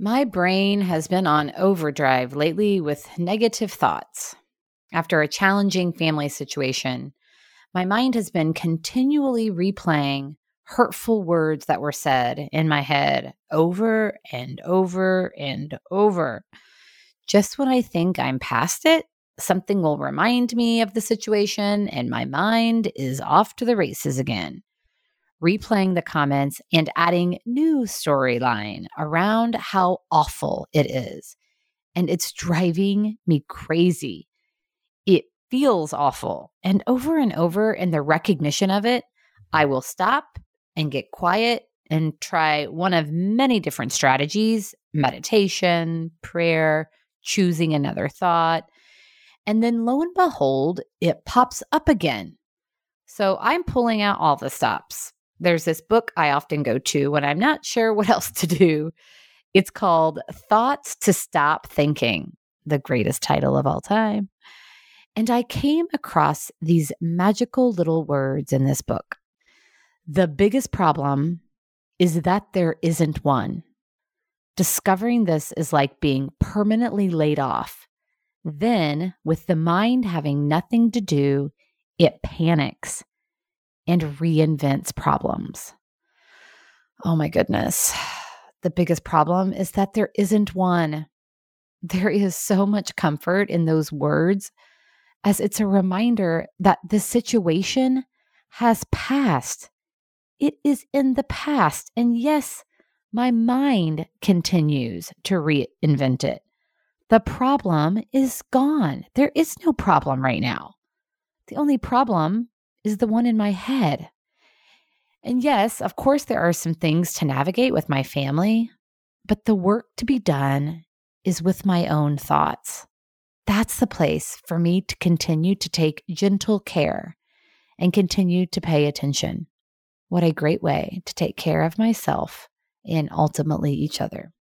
My brain has been on overdrive lately with negative thoughts. After a challenging family situation, my mind has been continually replaying hurtful words that were said in my head over and over and over. Just when I think I'm past it, something will remind me of the situation and my mind is off to the races again replaying the comments and adding new storyline around how awful it is. And it's driving me crazy. It feels awful. And over and over in the recognition of it, I will stop and get quiet and try one of many different strategies meditation, prayer, choosing another thought. And then lo and behold, it pops up again. So I'm pulling out all the stops there's this book I often go to when I'm not sure what else to do. It's called Thoughts to Stop Thinking, the greatest title of all time. And I came across these magical little words in this book. The biggest problem is that there isn't one. Discovering this is like being permanently laid off. Then, with the mind having nothing to do, it panics and reinvents problems. Oh my goodness. The biggest problem is that there isn't one. There is so much comfort in those words as it's a reminder that the situation has passed. It is in the past. And yes, my mind continues to reinvent it. The problem is gone. There is no problem right now. The only problem is the one in my head. And yes, of course, there are some things to navigate with my family, but the work to be done is with my own thoughts. That's the place for me to continue to take gentle care and continue to pay attention. What a great way to take care of myself and ultimately each other.